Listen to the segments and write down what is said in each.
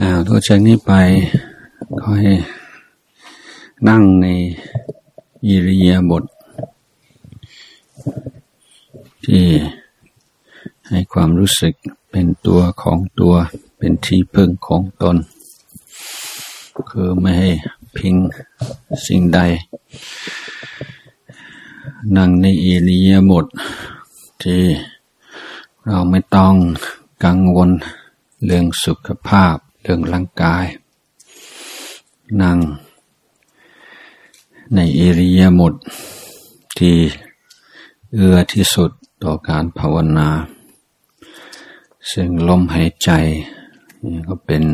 อ้าวตัวจากนี้ไปคอยนั่งในอิริยาบถที่ให้ความรู้สึกเป็นตัวของตัวเป็นที่พึ่งของตน คือไม่ให้พิงสิ่งใด นั่งในอิริยาบถที่เราไม่ต้อง กังวล เรื่องสุขภาพ เรื่องร่างกาย นั่ง ในอิริยาบถที่เอื้อที่สุดต่อการภาวนา ซึ่งลมหายใจก็เป็น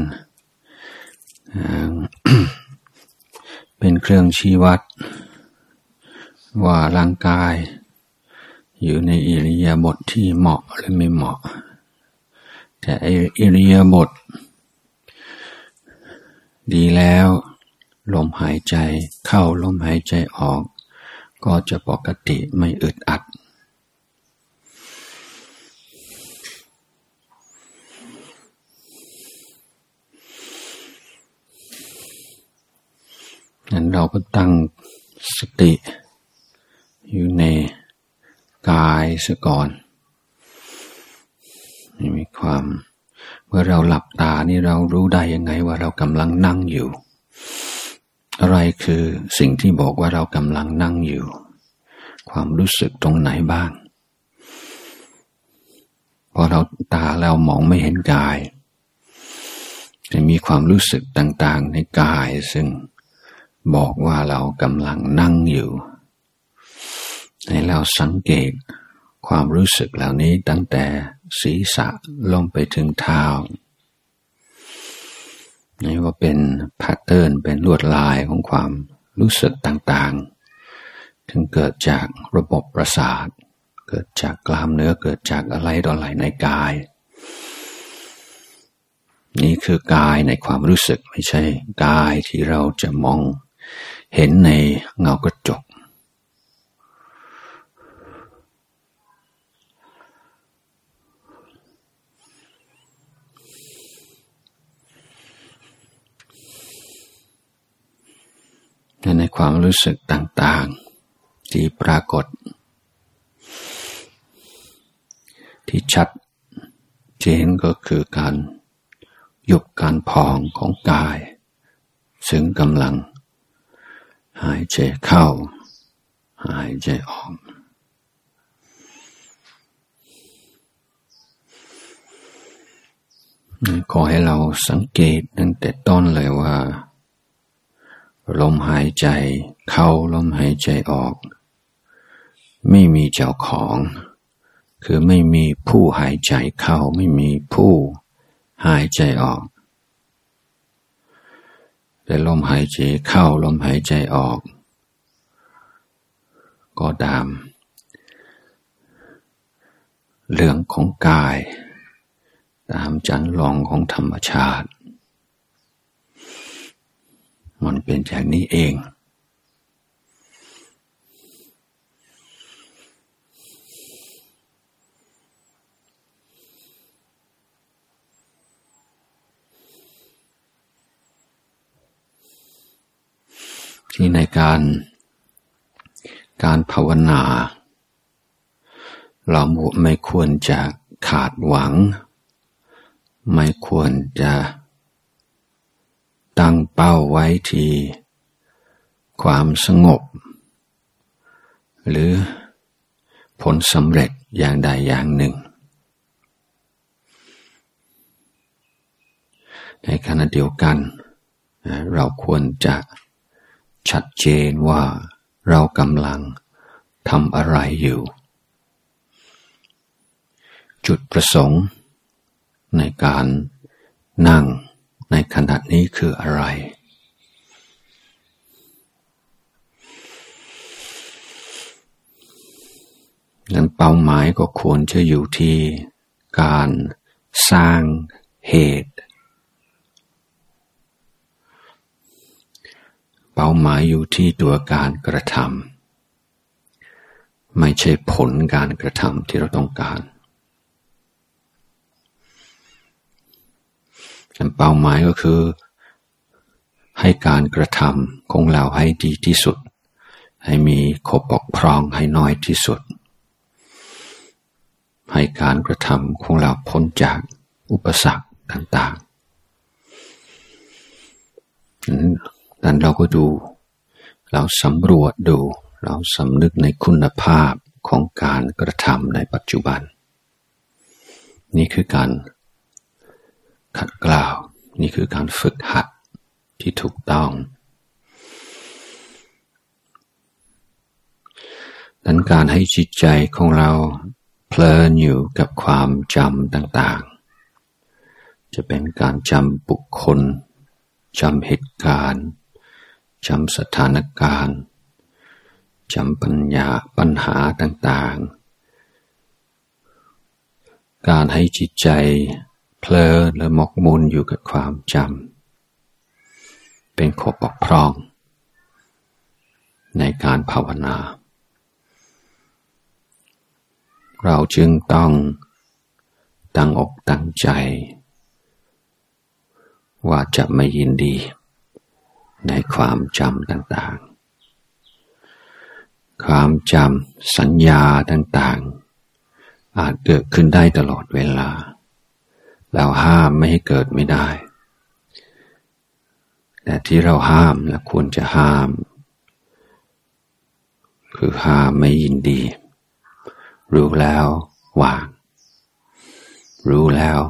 เป็นเครื่องชี้วัด ว่าร่างกาย อยู่ในอิริยาบถทที่เหมาะหรือไม่เหมาะ แต่อิริยาบถดีแล้ว ลมหายใจเข้าลมหายใจออก ก็จะปกติไม่อึดอัด นั้นเราก็ตั้งสติอยู่ในกายซะก่อน ความ เมื่อเราหลับตานี่เรารู้ได้ยังไงว่าเรากำลังนั่งอยู่ อะไรคือสิ่งที่บอกว่าเรากำลังนั่งอยู่ ความรู้สึกตรงไหนบ้าง พอเราตาเรามองไม่เห็นกาย จะมีความรู้สึกต่างๆในกาย ซึ่งบอกว่าเรากำลังนั่งอยู่ ให้เราสังเกต ความรู้สึกเหล่านี้ตั้งแต่ศีรษะลงไปถึงเท้านี่ว่าเป็นแพทเทิร์นเป็นลวดลายของความรู้สึกต่างๆ ถึงเกิดจากระบบประสาท เกิดจากกล้ามเนื้อเกิดจากอะไรต่ออะไรในกาย นี่คือกายในความรู้สึกไม่ใช่ กายที่เราจะมองเห็นในเงากระจก ในความรู้สึกต่างๆ ที่ปรากฏ ที่ชัดเจนก็คือการหยุบการพองของกาย ซึ่งกำลัง หายใจเข้า หายใจออกขอให้เราสังเกตตั้งแต่ต้นเลยว่า ลมหายใจเข้าลมหายใจออก ไม่มีเจ้าของ คือไม่มีผู้หายใจเข้าไม่มีผู้หายใจออก แต่ลมหายใจเข้าลมหายใจออก ก็ตาม เรื่องของกาย ตามจันลองของธรรมชาติ มันเป็นอย่างนี้เอง ที่ในการการภาวนา เราไม่ควรจะขาดหวัง ไม่ควรจะ ตั้งเป้าไว้ที่ความสงบ หรือผลสำเร็จอย่างใดอย่างหนึ่ง ในขณะเดียวกัน เราควรจะชัดเจนว่าเรากำลังทำอะไรอยู่ จุดประสงค์ในการนั่ง ในขณะนี้คืออะไร นั้นเป้าหมายก็ควรจะอยู่ที่การสร้างเหตุ เป้าหมายอยู่ที่ตัวการกระทำไม่ใช่ผลการกระทำที่เราต้องการ เป้าหมายก็คือ ให้การกระทำของเราให้ดีที่สุด ให้มีขบบกพร่องให้น้อยที่สุด ให้การกระทำของเราพ้นจากอุปสรรคต่างๆนั้นเราก็ดู เราสำรวจดู เราสำนึกในคุณภาพของการกระทำในปัจจุบัน นี่คือการ ขัดกล่าวนี่คือการฝึกหัดที่ถูกต้องดังการให้จิตใจของเราเพลินอยู่กับความจำต่างๆ จะเป็นการจำบุคคลจำเหตุการณ์จำสถานการณ์จำปัญญาปัญหาต่างๆ การให้จิตใจ เพลิดและหมกมุ่นอยู่กับความจำเป็นขบบกพร่อง ในการภาวนา เราจึงต้องตั้งอกตั้งใจ ว่าจะไม่ยินดี ในความจำต่างๆ ความจำสัญญาต่างๆ อาจเกิดขึ้นได้ตลอดเวลา เราห้ามไม่ให้เกิดไม่ได้ แต่ที่เราห้ามและควรจะห้าม คือห้ามไม่ยินดี รู้แล้ววาง รู้แล้ว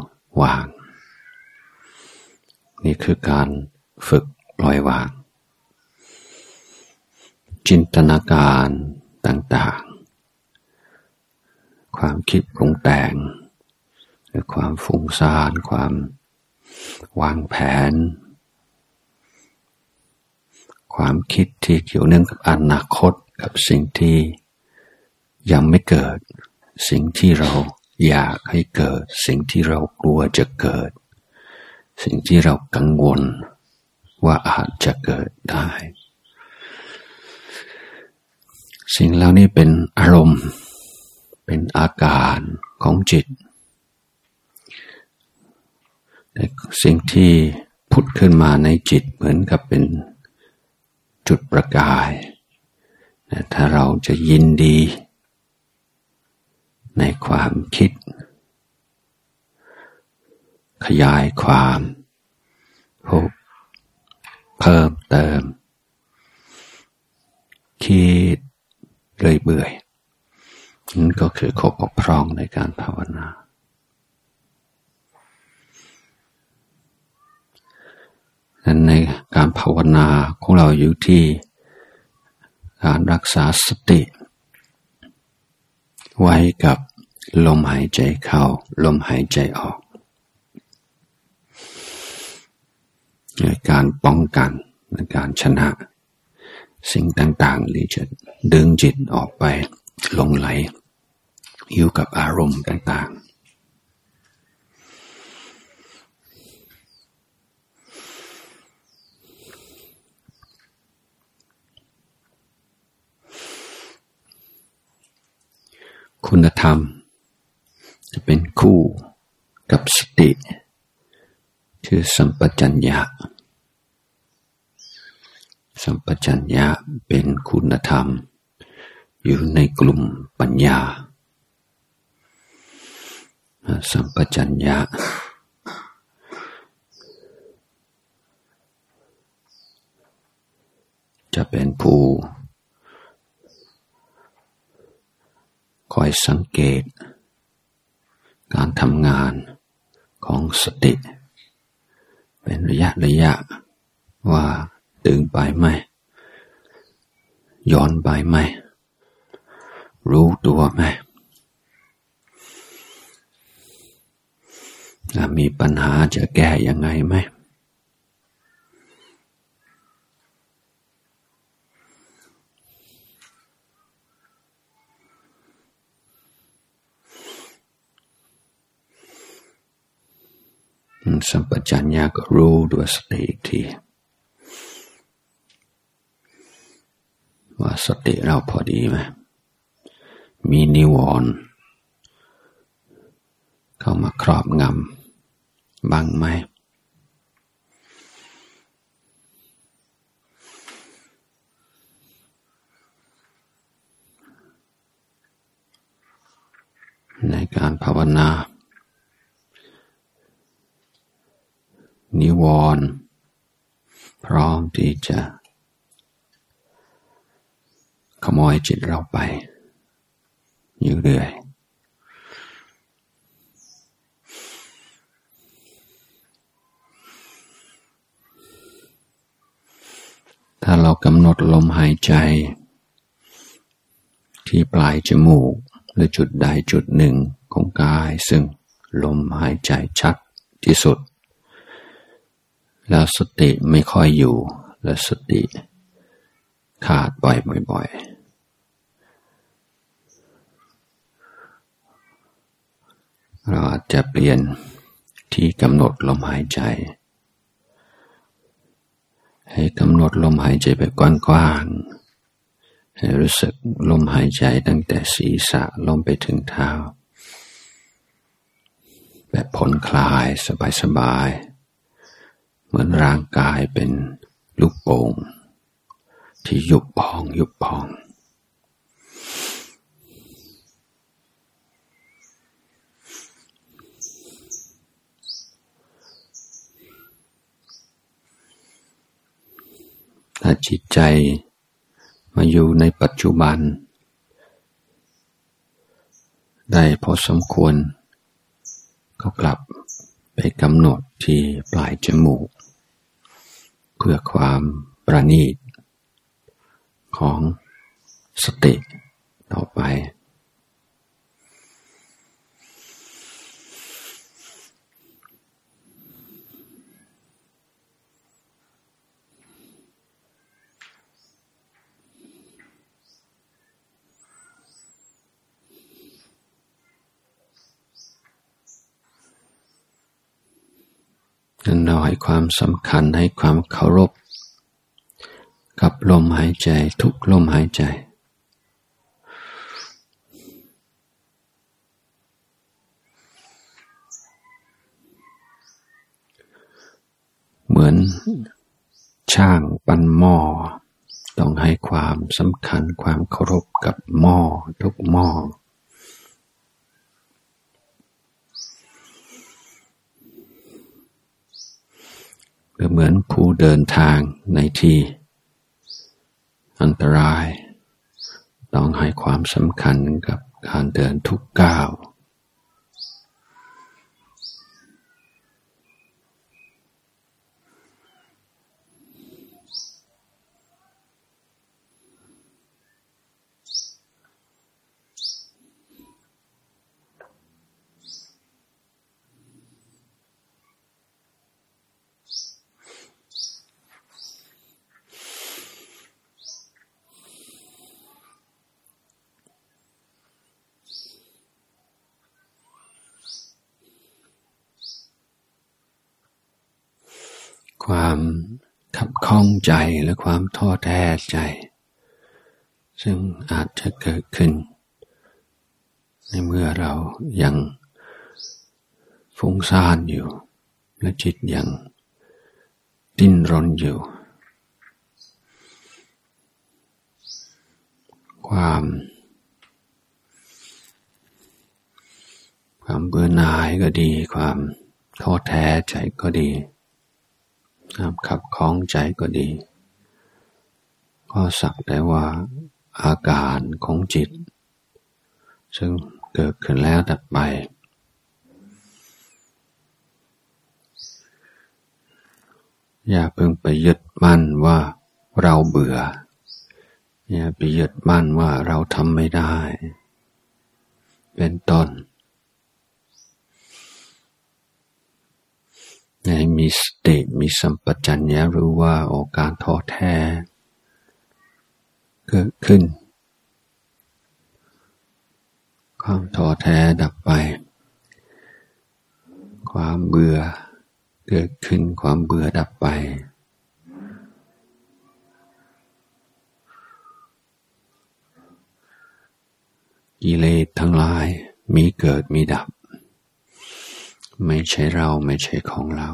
วาง นี่คือการฝึกปล่อยวาง จินตนาการต่างๆ ความคิดปรุงแต่ง รือความฟุ้งซ่านความวางแผน ความคิดที่เกี่ยวเนื่องกับอนาคตกับสิ่งที่ยังไม่เกิด สิ่งที่เราอยากให้เกิด สิ่งที่เรากลัวจะเกิด สิ่งที่เรากังวลว่าอาจจะเกิดได้ สิ่งเหล่านี้เป็นอารมณ์ เป็นอาการของจิต สิ่งที่พุทขึ้นมาในจิตเหมือนกับเป็นจุดประกาย ถ้าเราจะยินดี ในความคิด ขยายความพบเพิ่มเติม คิดเลยเบื่อนั่นก็คือขบกพร่องในการภาวนา นั้นในการภาวนาของเราอยู่ที่การรักษาสติ ไว้กับลมหายใจเข้า ลมหายใจออกในการป้องกันในการชนะ สิ่งต่างๆที่จะดึงจิตออกไปลงไหลอยู่กับอารมณ์ต่างๆ คุณธรรม จะเป็นคู่กับสติคือสัมปชัญญะ สัมปชัญญะเป็นคุณธรรม อยู่ในกลุ่มปัญญา สัมปชัญญะจะเป็นผู้ คอยสังเกต การทำงานของสติ เป็นระยะระยะว่าตึงไปไหม ย้อนไปไหม รู้ตัวไหมมีปัญหาจะแก้ยังไงไหม สัมปชัญญะก็รู้ด้วยสติอีกทีว่าสติเราพอดีไหมมีนิวรณ์เข้ามาครอบงำบ้างไหม ในการภาวนา นิวรณ์พร้อมที่จะขโมยจิตเราไปอยู่เรื่อย ถ้าเรากำหนดลมหายใจ ที่ปลายจมูกหรือจุดใดจุดหนึ่งของกายซึ่งลมหายใจชัดที่สุด แล้วสติไม่ค่อยอยู่ และสติขาดบ่อยๆเราอาจจะเปลี่ยนที่กำหนดลมหายใจ ให้กำหนดลมหายใจไปกว้างๆให้รู้สึกลมหายใจตั้งแต่ศีรษะลงไปถึงเท้า แบบผ่อนคลายสบายๆ มือนร่างกายเป็นลูกโป่งที่ยุบพองยุบพอง ถ้าจิตใจมาอยู่ในปัจจุบัน ได้พอสมควร ก็กลับ ไปกำหนดที่ปลายจมูก เพื่อความประณีตของสติต่อไป เราให้ความสำคัญให้ความเคารพ กับลมหายใจทุกลมหายใจ เหมือนช่างปั้นหม้อต้องให้ความสำคัญความเคารพกับหม้อทุกหม้อ เหมือนผู้เดินทางในที่ อันตราย ต้องให้ความสำคัญกับการเดินทุกก้าว ความขับข้องใจและความท้อแท้ใจ ซึ่งอาจจะเกิดขึ้น ในเมื่อเรายังฟุ้งซ่านอยู่ และจิตยังดิ้นรนอยู่ ความความเบื่อหน่ายก็ดี ความท้อแท้ใจก็ดี ขับคล้องใจก็ดี ก็สักแต่ว่าอาการของจิต ซึ่งเกิดขึ้นแล้วดับไป อย่าเพิ่งไปยึดมั่นว่าเราเบื่อ อย่าไปยึดมั่นว่าเราทำไม่ได้ เป็นต้น ให้มีสติมีสัมปชัญญะรู้ว่าโอการท้อแท้ เกิดขึ้น ความท้อแท้ดับไป ความเบื่อเกิดขึ้นความเบื่อดับไป กิเลสทั้งหลายมีเกิดมีดับ ไม่ใช่เราไม่ใช่ของเรา